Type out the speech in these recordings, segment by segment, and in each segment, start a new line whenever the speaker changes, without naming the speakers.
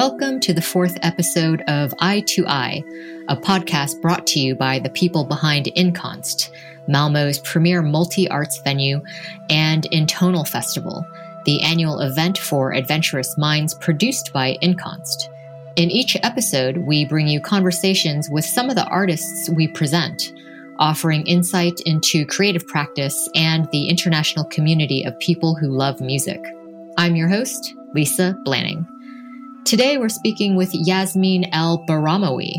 Welcome to the fourth episode of Eye to Eye, a podcast brought to you by the people behind Inkonst, Malmo's premier multi arts venue, and Intonal Festival, the annual event for adventurous minds produced by Inkonst. In each episode, we bring you conversations with some of the artists we present, offering insight into creative practice and the international community of people who love music. I'm your host, Lisa Blanning. Today we're speaking with Yasmine El Baramawy,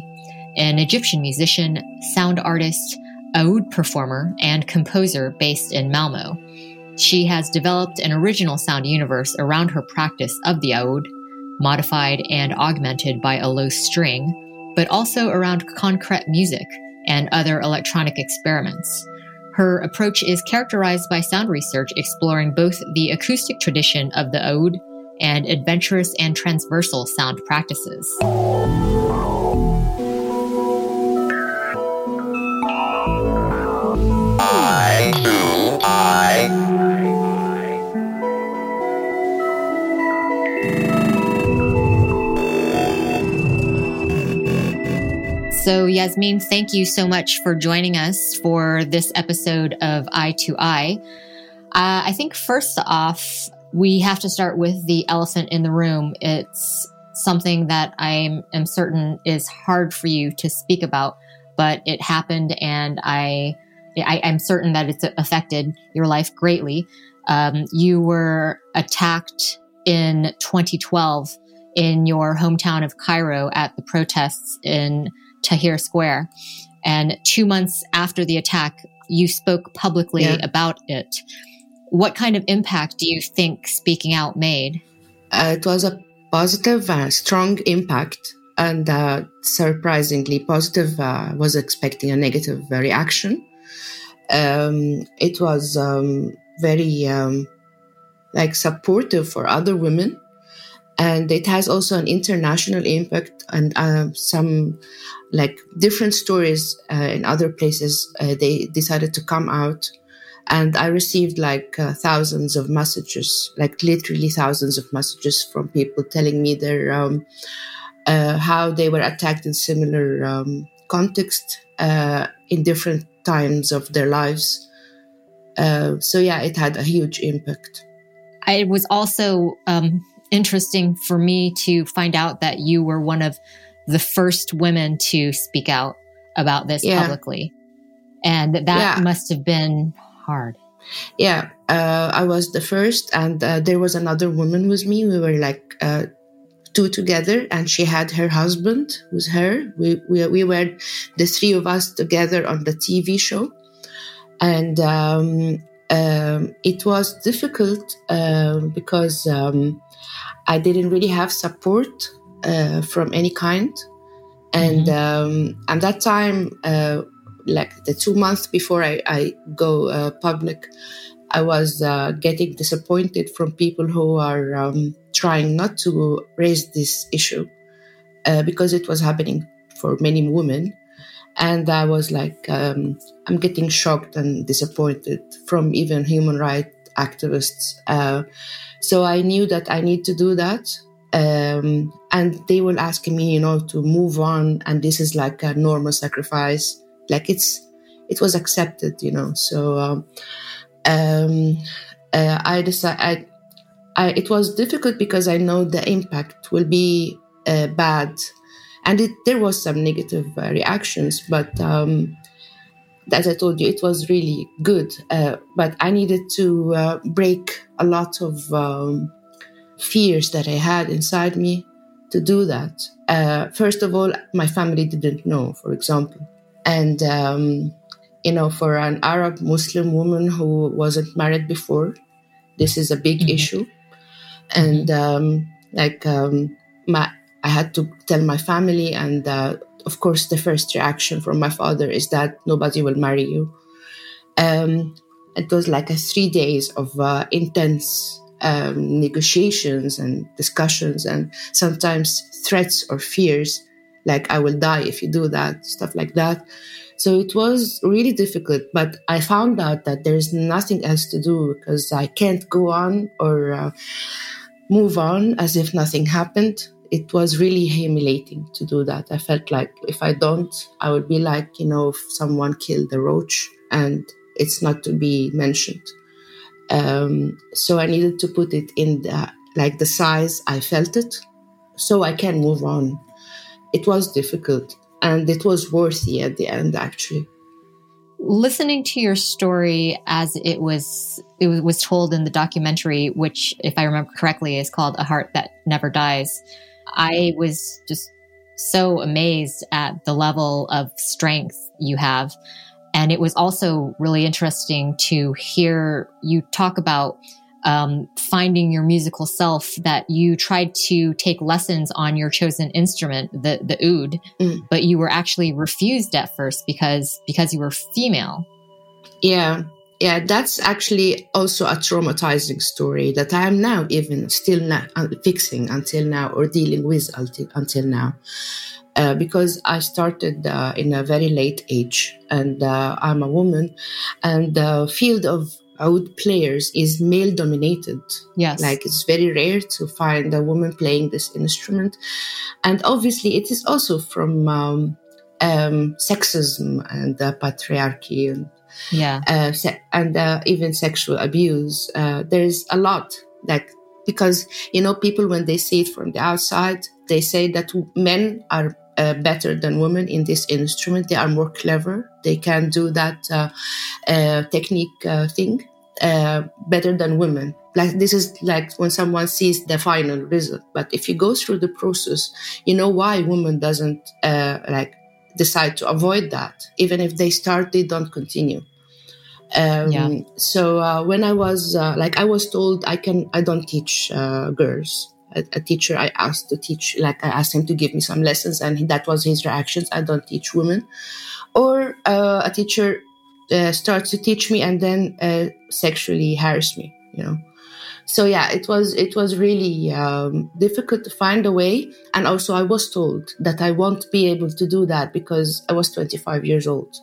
an Egyptian musician, sound artist, oud performer, and composer based in Malmo. She has developed an original sound universe around her practice of the oud, modified and augmented by a low string, but also around concrete music and other electronic experiments. Her approach is characterized by sound research exploring both the acoustic tradition of the oud and adventurous and transversal sound practices.
I do I.
So, Yasmine, thank you so much for joining us for this episode of Eye to Eye. Uh, I think first off, we have to start with the elephant in the room. It's something that I am certain is hard for you to speak about, but it happened, and I, I am certain that it's affected your life greatly. Um, you were attacked in 2012 in your hometown of Cairo at the protests in Tahrir Square. And two months after the attack, you spoke publicly yeah. about it. What kind of impact do you think speaking out made?
Uh, it was a positive, uh, strong impact, and uh, surprisingly positive. Uh, was expecting a negative reaction. Um, it was um, very um, like supportive for other women, and it has also an international impact and uh, some like different stories uh, in other places. Uh, they decided to come out and I received like uh, thousands of messages, like literally thousands of messages from people telling me their um, uh, how they were attacked in similar um, context uh, in different times of their lives. Uh, so yeah, it had a huge impact.
It was also um, interesting for me to find out that you were one of the first women to speak out about this yeah. publicly, and that yeah. must have been hard.
Yeah, uh, I was the first, and uh, there was another woman with me. We were like uh, two together, and she had her husband with her. We, we, we were the three of us together on the TV show. And um, um, it was difficult uh, because um, I didn't really have support uh, from any kind. And mm-hmm. at that time, uh, like the two months before I, I go uh, public, I was uh, getting disappointed from people who are um, trying not to raise this issue uh, because it was happening for many women. And I was like, um, I'm getting shocked and disappointed from even human rights activists. Uh, so I knew that I need to do that. Um, and they were asking me, you know, to move on. And this is like a normal sacrifice like it's it was accepted you know so um, um, uh, i decided I, I, it was difficult because i know the impact will be uh, bad. And it, there was some negative uh, reactions but um, as i told you it was really good uh, but i needed to uh, break a lot of um, fears that i had inside me to do that. Uh, first of all my family didn't know for example and, um, you know, for an Arab Muslim woman who wasn't married before, this is a big mm-hmm. issue. And, um, like, um, my, I had to tell my family, and uh, of course, the first reaction from my father is that nobody will marry you. Um, it was like a three days of uh, intense um, negotiations and discussions, and sometimes threats or fears like I will die if you do that, stuff like that. So it was really difficult, but I found out that there's nothing else to do because I can't go on or uh, move on as if nothing happened. it was really humiliating to do that. I felt like if I don't, I would be like, you know, if someone killed a roach and it's not to be mentioned. Um, so I needed to put it in the, like the size I felt it so I can move on. It was difficult and it was worthy at the end, actually.
Listening to your story as it was it was told in the documentary which if i remember correctly is called a heart that never dies i was just so amazed at the level of strength you have. And it was also really interesting to hear you talk about um, finding your musical self that you tried to take lessons on your chosen instrument, the the oud, mm. but you were actually refused at first because because you were female.
Yeah, yeah, that's actually also a traumatizing story that I am now even still not uh, fixing until now or dealing with until until now. Uh, because I started uh, in a very late age, and uh, I'm a woman, and the field of oud players is male dominated.
Yes.
Like it's very rare to find a woman playing this instrument. And obviously, it is also from um, um, sexism and uh, patriarchy and
yeah,
uh, se- and uh, even sexual abuse. Uh, there's a lot like because you know people when they see it from the outside, they say that men are uh, better than women in this instrument. They are more clever. They can do that uh, uh, technique uh, thing uh, better than women. Like this is like when someone sees the final result. But if you go through the process, you know why women doesn't uh, like decide to avoid that. Even if they start, they don't continue. Um, yeah. So uh, when I was uh, like, I was told I can, I don't teach uh, girls. A, a, teacher I asked to teach, like I asked him to give me some lessons, and he, that was his reactions. I don't teach women. Or uh, a teacher uh, starts to teach me and then uh, sexually harass me you know? So yeah it was it was really um, difficult to find a way. And also i was told that i won't be able to do that because i was 25 years old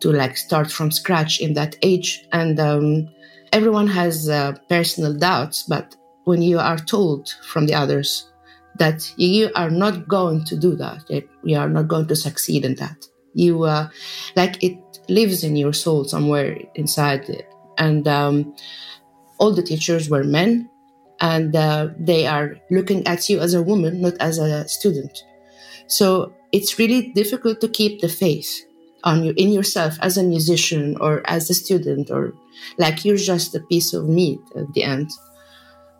to like start from scratch in that age. And um, everyone has uh, personal doubts but when you are told from the others that you are not going to do that you are not going to succeed in that you uh, like it lives in your soul somewhere inside it. And um, all the teachers were men, and uh, they are looking at you as a woman, not as a student. So it's really difficult to keep the faith on you in yourself as a musician or as a student, or like you're just a piece of meat at the end.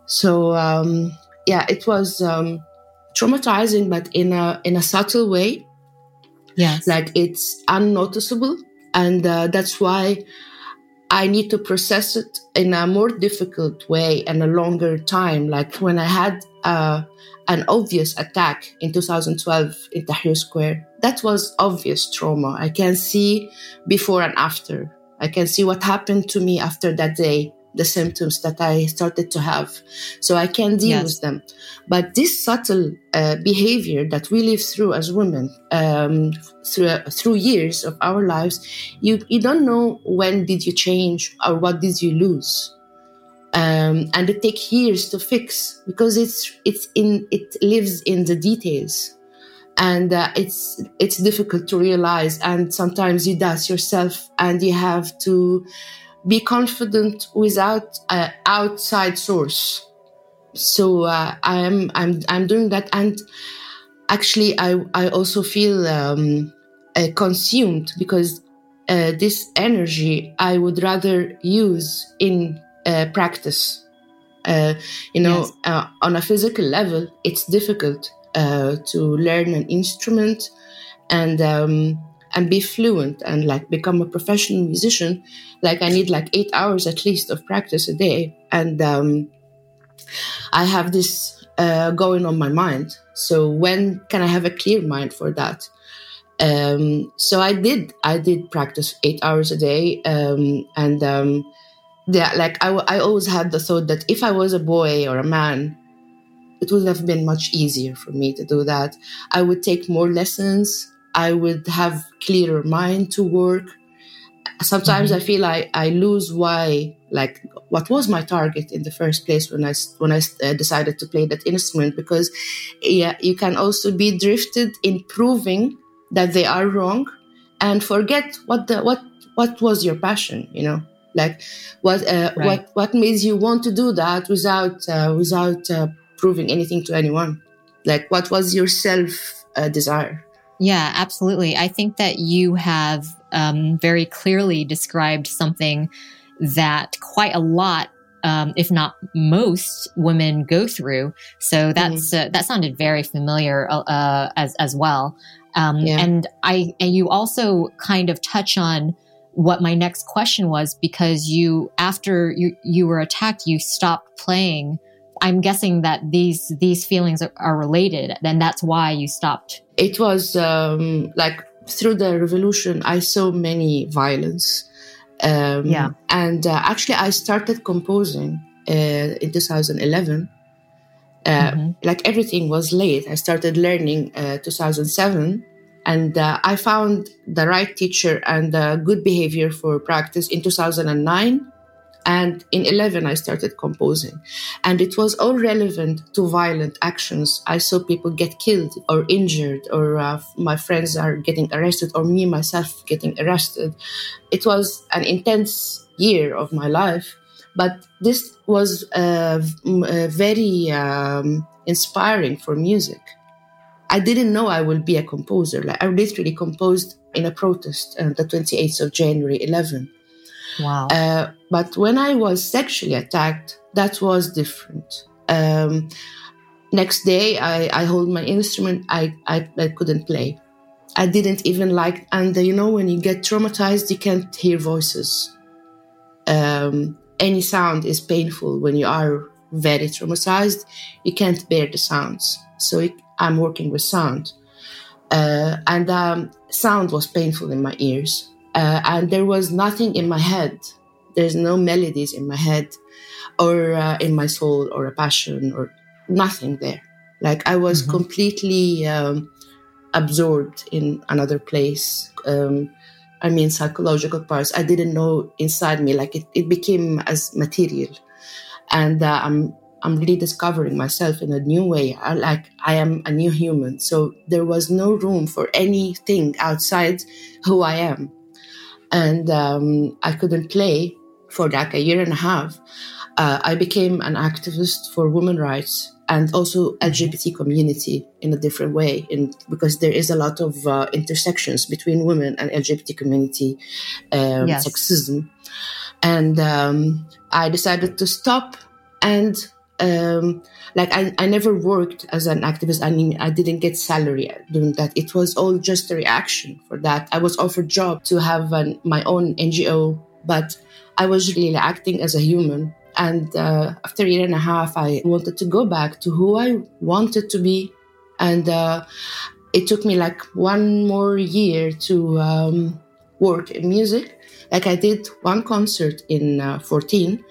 So um, yeah, it was um, traumatizing, but in a in a subtle way.
Yes,
like it's unnoticeable and uh, that's why I need to process it in a more difficult way and a longer time. Like when I had uh, an obvious attack in 2012 in Tahrir Square, that was obvious trauma. I can see before and after. I can see what happened to me after that day the symptoms that I started to have. So I can deal yes. with them. But this subtle uh, behavior that we live through as women um, through, uh, through years of our lives, you, you don't know when did you change or what did you lose. Um, and it takes years to fix because it's it's in it lives in the details and uh, it's it's difficult to realize and sometimes you doubt yourself and you have to be confident without an outside source. So uh, I'm I'm I'm doing that, and actually I I also feel um, uh, consumed because uh, this energy I would rather use in uh, practice. Uh, you know, yes. Uh, on a physical level, it's difficult to learn an instrument and um, and be fluent and like become a professional musician like i need like eight hours at least of practice a day. And um, i have this uh, going on my mind. So when can i have a clear mind for that? Um, so i did i did practice eight hours a day um, and um, yeah like I, I always had the thought that if i was a boy or a man it would have been much easier for me to do that. I would take more lessons I would have clearer mind to work. Sometimes I feel I, I lose why, like, what was my target in the first place when I, when I uh, decided to play that instrument? Because, yeah, you can also be drifted in proving that they are wrong and forget what the, what, what was your passion, you know? Like, what, uh,
Right.
what, what made you want to do that without, uh, without uh, proving anything to anyone? Like, what was your self uh, desire?
Yeah, absolutely. I think that you have um, very clearly described something that quite a lot, um, if not most, women go through. So that's uh, that sounded very familiar uh, as as well. Um,
Yeah.
And I and you also kind of touch on what my next question was because you after you you were attacked, you stopped playing. I'm guessing that these these feelings are, are related, and that's why you stopped
it was um, like through the revolution i saw many violence um,
Yeah.
and uh, actually i started composing uh, in 2011 uh,
Mhm.
like everything was late i started learning uh, 2007 and uh, i found the right teacher and uh, good behavior for practice in 2009 and in 11 i started composing. And it was all relevant to violent actions. I saw people get killed or injured or uh, my friends are getting arrested or me myself getting arrested. It was an intense year of my life but this was uh, uh, very um, inspiring for music. I didn't know i would be a composer. Like i literally composed in a protest on the 28th of january 11
wow.
uh, but when I was sexually attacked, that was different. Um, next day, I, I hold my instrument. I, I, I couldn't play. I didn't even like, and uh, you know, when you get traumatized, you can't hear voices. Um, any sound is painful when you are very traumatized. You can't bear the sounds. So it, I'm working with sound. Uh, and um, sound was painful in my ears. Uh, and there was nothing in my head. There's no melodies in my head or uh, in my soul or a passion or nothing there. Like I was
Mhm.
completely um, absorbed in another place. Um, I mean, psychological parts. I didn't know inside me. Like it, it became as material, and uh, I'm I'm rediscovering myself in a new way. I, like I am a new human. So there was no room for anything outside who I am, and um, I couldn't play for like a year and a half. Uh, I became an activist for women rights and also LGBT community in a different way, in, because there is a lot of uh, intersections between women and LGBT community, um,
Yes.
sexism, and um, I decided to stop and um, like I, I never worked as an activist. I mean, I didn't get salary doing that. It was all just a reaction for that. I was offered job to have an, my own NGO, but I was really acting as a human. And uh, after a year and a half, I wanted to go back to who I wanted to be. And uh, it took me like one more year to um, work in music. Like I did one concert in uh, 14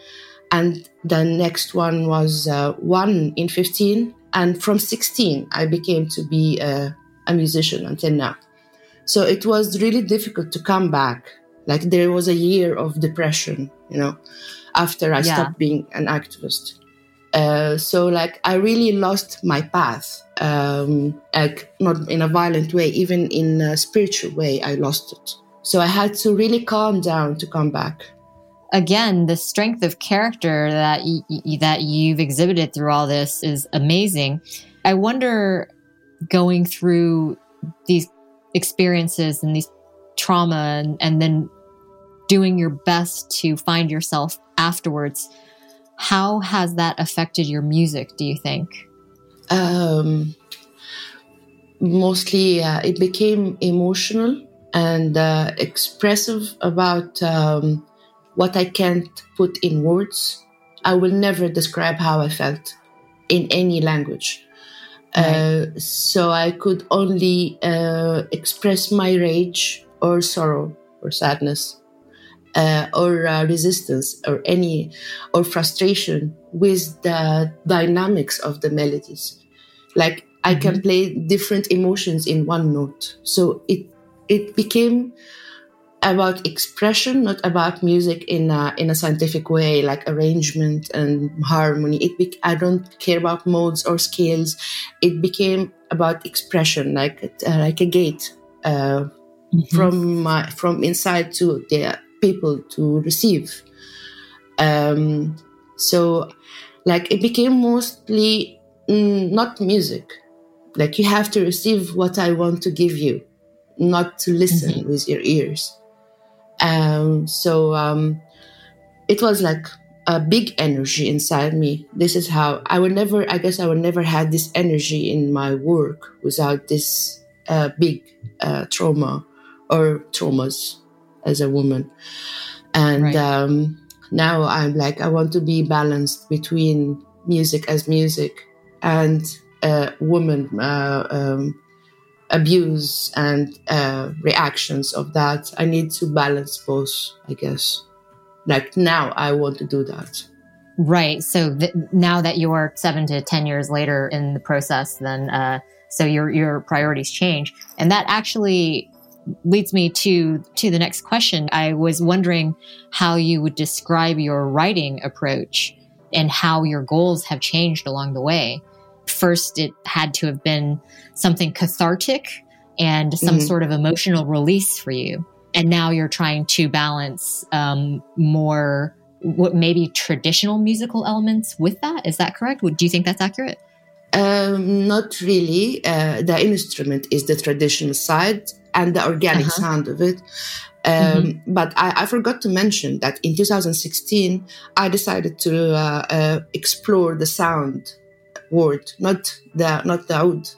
and the next one was uh, one in 15 and from 16 i became to be a, a musician until now so it was really difficult to come back. Like there was a year of depression you know after i
Yeah.
stopped being an activist. Uh, so like i really lost my path um, like not in a violent way even in a spiritual way i lost it. So i had to really calm down to come back
again, the strength of character that y- that you've exhibited through all this is amazing. I wonder, going through these experiences and these trauma, and, and then doing your best to find yourself afterwards. How has that affected your music? Do you think?
um, mostly uh, it became emotional and uh, expressive about um, what I can't put in words. I will never describe how I felt in any language. Uh, so I could only uh, express my rage or sorrow or sadness uh, or uh, resistance or any or frustration with the dynamics of the melodies. Like I can play different emotions in one note. So it it became about expression, not about music in a, in a scientific way, like arrangement and harmony. It be, I don't care about modes or scales. It became about expression, like uh, like a gate uh, mm-hmm. from my from inside to the people to receive. Um, so, like it became mostly mm, not music. Like you have to receive what I want to give you, not to listen mm-hmm. with your ears. Um, so um, it was like a big energy inside me. This is how I would never, I guess I would never had this energy in my work without this uh, big uh, trauma or traumas as a woman. And right. um, now I'm like, I want to be balanced between music as music and uh, woman uh, um, abuse and uh, reactions of that. I need to balance both, I guess. Like now, I want to do that.
Right. So th- now that you're seven to ten years later in the process, then uh, so your your priorities change, and that actually leads me to to the next question. I was wondering how you would describe your writing approach and how your goals have changed along the way first it had to have been something cathartic and some mm-hmm. sort of emotional release for you. And now you're trying to balance um, more what maybe traditional musical elements with that. Is that correct? Do you think that's accurate?
Um, not really. Uh, the instrument is the traditional side and the organic uh-huh. sound of it. Um, mm-hmm. But I, I, forgot to mention that in 2016, I decided to uh, uh, explore the sound word, not the not the oud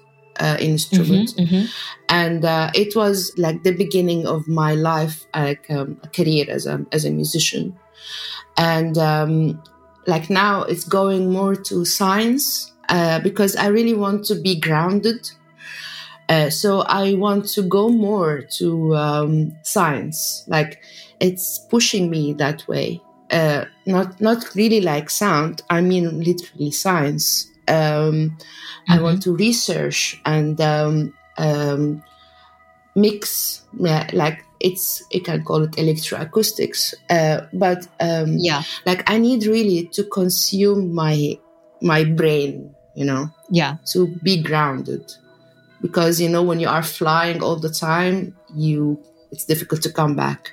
uh, instrument. Mm-hmm, mm-hmm. And uh, it was like the beginning of my life, like um, a career as a as a musician. And um, like now, it's going more to science uh, because I really want to be grounded. Uh, so I want to go more to um, science. Like it's pushing me that way. Uh, not not really like sound. I mean literally science. Um, mm-hmm. I want to research and um, um, mix, yeah, like it's you can call it electroacoustics, uh, but um,
yeah,
like I need really to consume my my brain, you know,
yeah,
to be grounded, because you know when you are flying all the time, you it's difficult to come back.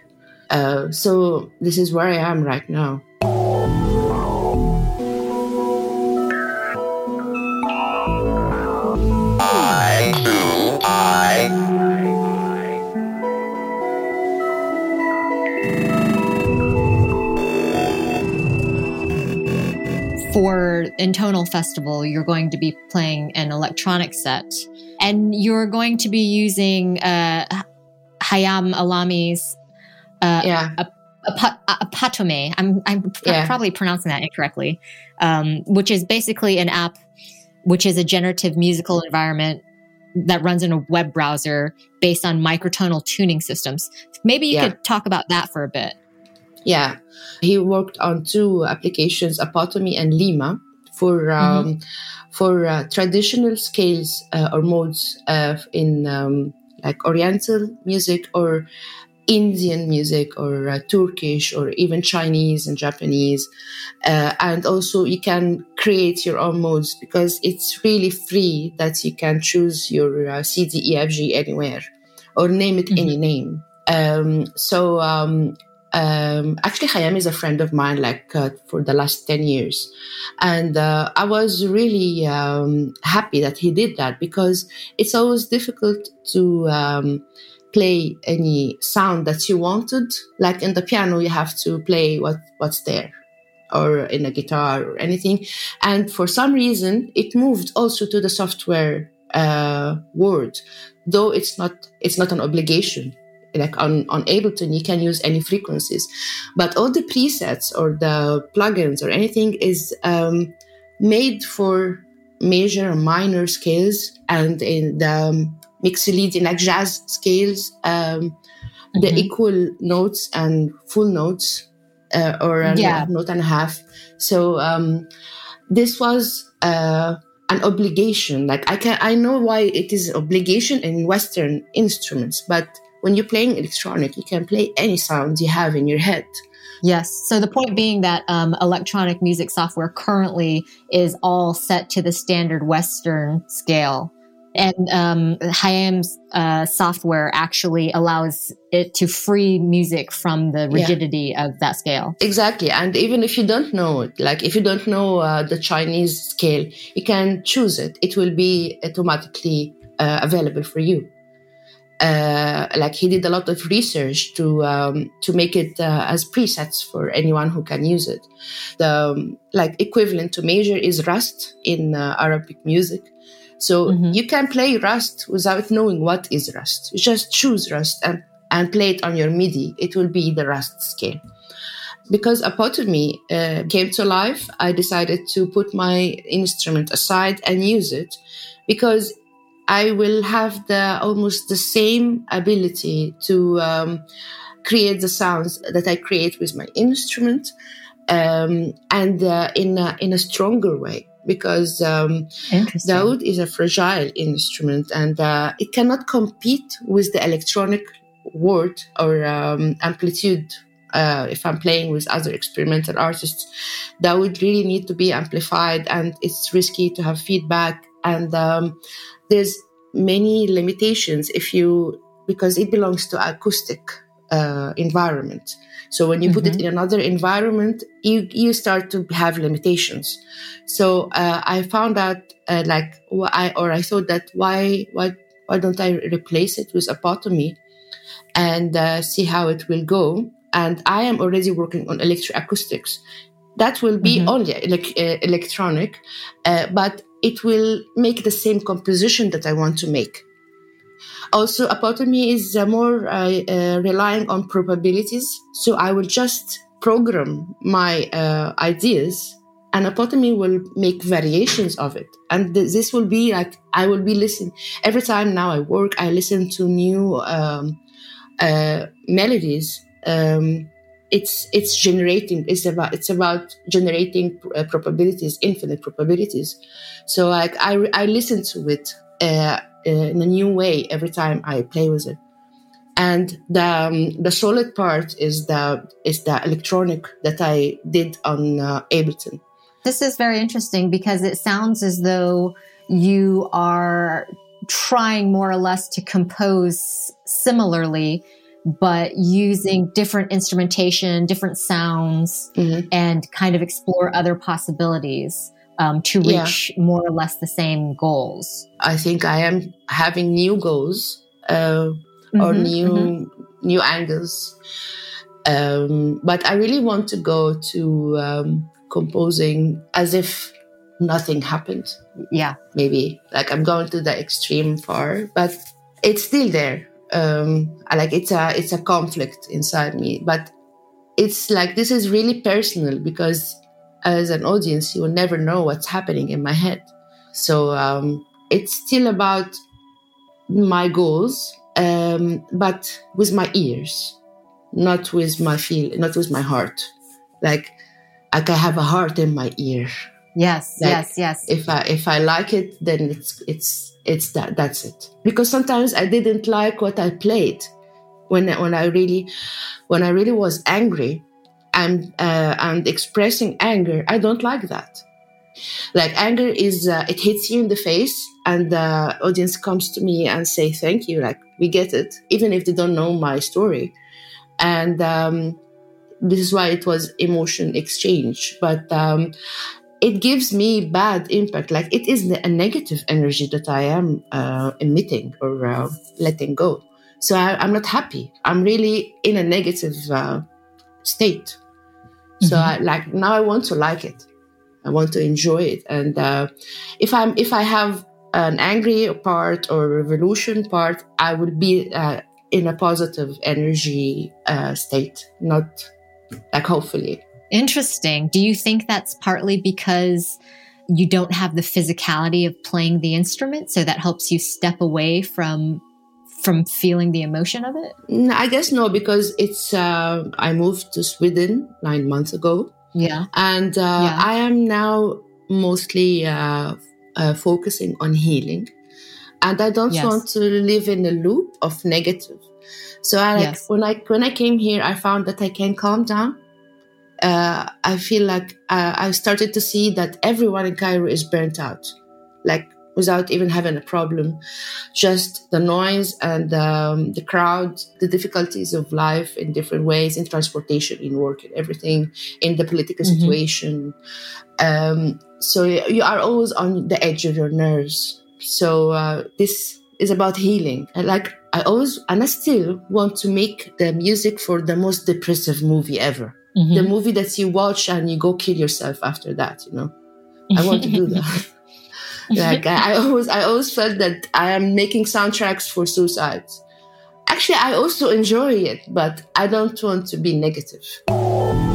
Uh, so this is where I am right now.
For Intonal Festival, you're going to be playing an electronic set, and you're going to be using uh, Khyam Allami's uh,
yeah.
a, a, Apotome. I'm I'm yeah. probably pronouncing that incorrectly, um, which is basically an app, which is a generative musical environment that runs in a web browser based on microtonal tuning systems. Maybe you yeah. could talk about that for a bit.
Yeah, he worked on two applications, Apotome and Leimma, for um, mm-hmm. for uh, traditional scales uh, or modes uh, in um, like Oriental music or Indian music or uh, Turkish or even Chinese and Japanese. Uh, and also you can create your own modes because it's really free that you can choose your uh, C, D, E, F, G anywhere or name it mm-hmm. any name. Um, so um, um, actually, Khyam is a friend of mine, like uh, for the last 10 years. And uh, I was really um, happy that he did that because it's always difficult to um, play any sound that you wanted. Like in the piano, you have to play what, what's there or in a guitar or anything. And for some reason, it moved also to the software uh, world, though it's not, it's not an obligation like on, on Ableton, you can use any frequencies. But all the presets or the plugins or anything is um, made for major and minor scales and in the um, mixolydian, like jazz scales, um, mm-hmm. the equal notes and full notes uh, or a yeah. note and a half. So um, this was uh, an obligation. Like I can, I know why it is obligation in Western instruments, but when you're playing electronic, you can play any sound you have in your head.
Yes. So the point being that um, electronic music software currently is all set to the standard Western scale. And um, Khyam's uh, software actually allows it to free music from the rigidity yeah. of that scale.
Exactly. And even if you don't know it, like if you don't know uh, the Chinese scale, you can choose it. It will be automatically uh, available for you. Uh, like he did a lot of research to um, to make it uh, as presets for anyone who can use it. The um, like equivalent to major is Rast in uh, Arabic music. So mm-hmm. you can play Rast without knowing what is Rast. You just choose Rast and, and play it on your MIDI. It will be the Rast scale. Because Apotome uh, came to life, I decided to put my instrument aside and use it because I will have the almost the same ability to um, create the sounds that I create with my instrument um, and uh, in a, in a stronger way because um, the oud is a fragile instrument and uh, it cannot compete with the electronic world or um, amplitude. Uh, if I'm playing with other experimental artists, that would really need to be amplified, and it's risky to have feedback. And um, there's many limitations if you because it belongs to acoustic uh, environment. So when you mm-hmm. put it mm-hmm. in another environment, you you start to have limitations. So uh, I found out uh, like I or I thought that why why why don't I replace it with Apotome and uh, see how it will go? And I am already working on electroacoustics. That will be mm-hmm. only like uh, electronic, uh, but it will make the same composition that I want to make. Also, Apotome is uh, more uh, uh, relying on probabilities. So I will just program my uh, ideas and Apotome will make variations of it. And th- this will be like, I will be listening. Every time now I work, I listen to new um, uh, melodies. Um, it's it's generating it's about it's about generating uh, probabilities infinite probabilities so like i i listen to it uh, uh, in a new way every time I play with it. And the um, the solid part is the is the electronic that I did on uh, Ableton.
This is very interesting because it sounds as though you are trying more or less to compose similarly but using different instrumentation, different sounds, mm-hmm. and kind of explore other possibilities um, to reach yeah. more or less the same goals?
I think I am having new goals uh, mm-hmm, or new mm-hmm. new angles, um, but I really want to go to um, composing as if nothing happened.
Yeah,
maybe like I'm going to the extreme far, but it's still there. Um, like it's a it's a conflict inside me, but it's like this is really personal because as an audience, you will never know what's happening in my head. So um, it's still about my goals, um, but with my ears, not with my feel, not with my heart. Like, like I have a heart in my ear.
Yes, like yes, yes.
If I if I like it, then it's it's it's that that's it. Because sometimes I didn't like what I played when when I really when I really was angry and uh, and expressing anger i don't like that like anger is uh, it hits you in the face and the audience comes to me and say thank you like we get it even if they don't know my story and um, this is why it was emotion exchange but um, it gives me bad impact like it is a negative energy that i am uh, emitting or uh, letting go so I, am not happy i'm really in a negative uh, state so mm-hmm. I, like now I want to like it. I want to enjoy it. And uh, if I'm if I have an angry part or revolution part, I will be uh, in a positive energy uh, state, not like hopefully.
Interesting. Do you think that's partly because you don't have the physicality of playing the instrument, so that helps you step away from from feeling the emotion of it?
I guess no, because it's uh, I moved to Sweden nine months ago.
Yeah,
and uh, yeah. I am now mostly uh, uh, focusing on healing, and I don't yes. want to live in a loop of negative. So I like
Yes.
when I when I came here, I found that I can calm down. Uh, I feel like uh, I started to see that everyone in Cairo is burnt out, like without even having a problem. Just the noise and um, the crowd, the difficulties of life in different ways, in transportation, in work, in everything, in the political
Mhm.
situation. Um, so you are always on the edge of your nerves. So uh, this is about healing. And like I always, and I still want to make the music for the most depressive movie ever.
Mhm.
The movie that you watch and you go kill yourself after that. You know, I want to do that. like I, I always, I always felt that I am making soundtracks for suicides. Actually, I also enjoy it, but I don't want to be negative.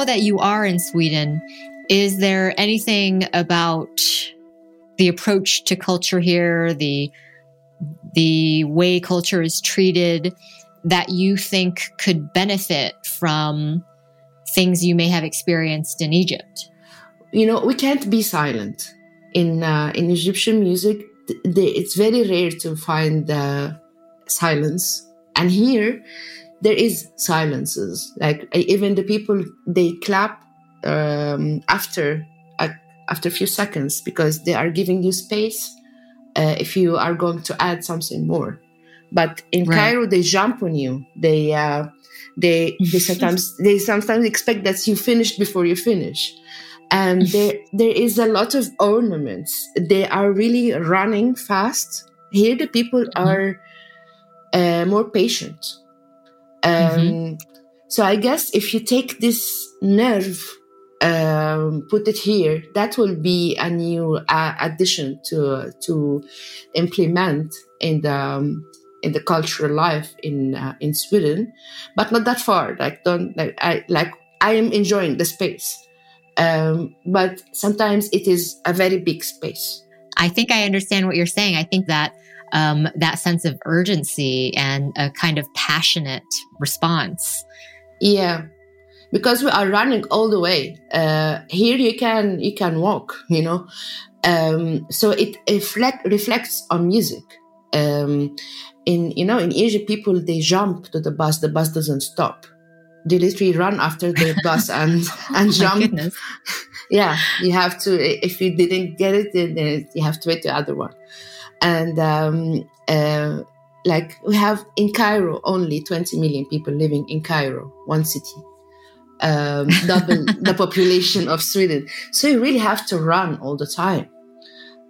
Now that you are in Sweden, is there anything about the approach to culture here, the the way culture is treated that you think could benefit from things you may have experienced in Egypt?
you know we can't be silent in uh, in Egyptian music. It's very rare to find uh, silence, and here there is silences. Like even the people they clap um, after uh, after a few seconds because they are giving you space uh, if you are going to add something more. But in
Right.
Cairo, they jump on you. They uh, they they sometimes they sometimes expect that you finish before you finish and there there is a lot of ornaments they are really running fast here the people are uh, more patient um, so i guess if you take this nerve um, put it here that will be a new uh, addition to to implement in the um, in the cultural life in uh, in sweden but not that far like don't like i like i am enjoying the space um, but sometimes it is a very big space.
I think I understand what you're saying. I think that um, that sense of urgency and a kind of passionate response.
Yeah, because we are running all the way. Uh, here you can you can walk, you know. Um, so it reflect, reflects on music. Um, in you know in Asia, people they jump to the bus. The bus doesn't stop. They literally run after the bus and and
My
jump. yeah you have to if you didn't get it then then you have to wait the other one and um, uh, like we have in cairo only 20 million people living in cairo one city. Um, double the population of sweden. So you really have to run all the time.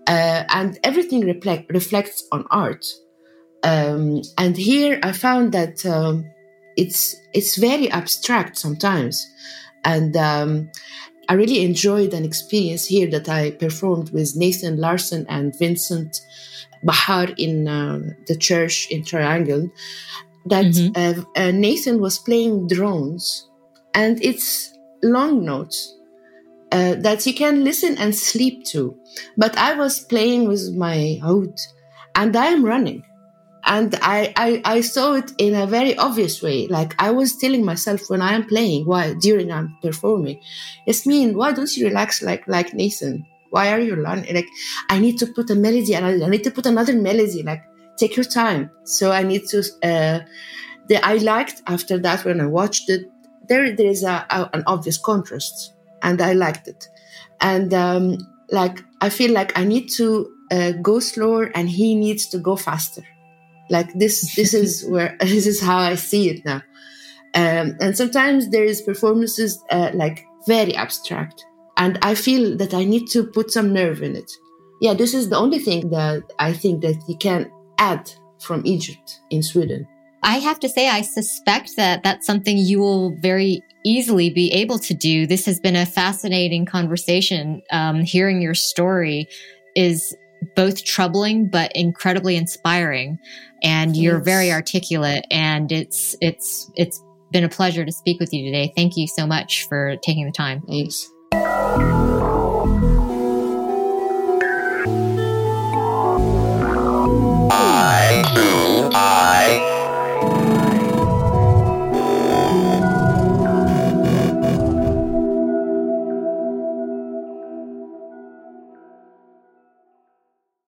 Uh, and everything reflect, reflects on art. Um, and here i found that um, it's it's very abstract sometimes. And um, I really enjoyed an experience here that I performed with Nathan Larson and Vincent Bahar in uh, the church in Triangle. That
Mhm.
uh, uh, Nathan was playing drones, and it's long notes uh, that you can listen and sleep to. But I was playing with my oud, and I am running. And I, I, I saw it in a very obvious way. Like I was telling myself when I am playing, why during I'm performing, Yasmine, why don't you relax like like Nathan? Why are you learning? Like I need to put a melody and I, I need to put another melody. Like take your time. So I need to. Uh, the I liked after that when I watched it. There there is a, a an obvious contrast, and I liked it. And um, like I feel like I need to uh, go slower, and he needs to go faster. Like this this is where this is how I see it now. Um, and sometimes there is performances uh, like very abstract and i feel that i need to put some nerve in it yeah this is the only thing that i think that you can add from egypt in sweden
I have to say, I suspect that that's something you will very easily be able to do. This has been a fascinating conversation. Um, hearing your story is both troubling but incredibly inspiring, and you're very articulate. And it's it's it's been a pleasure to speak with you today. Thank you so much for taking the time.
thanks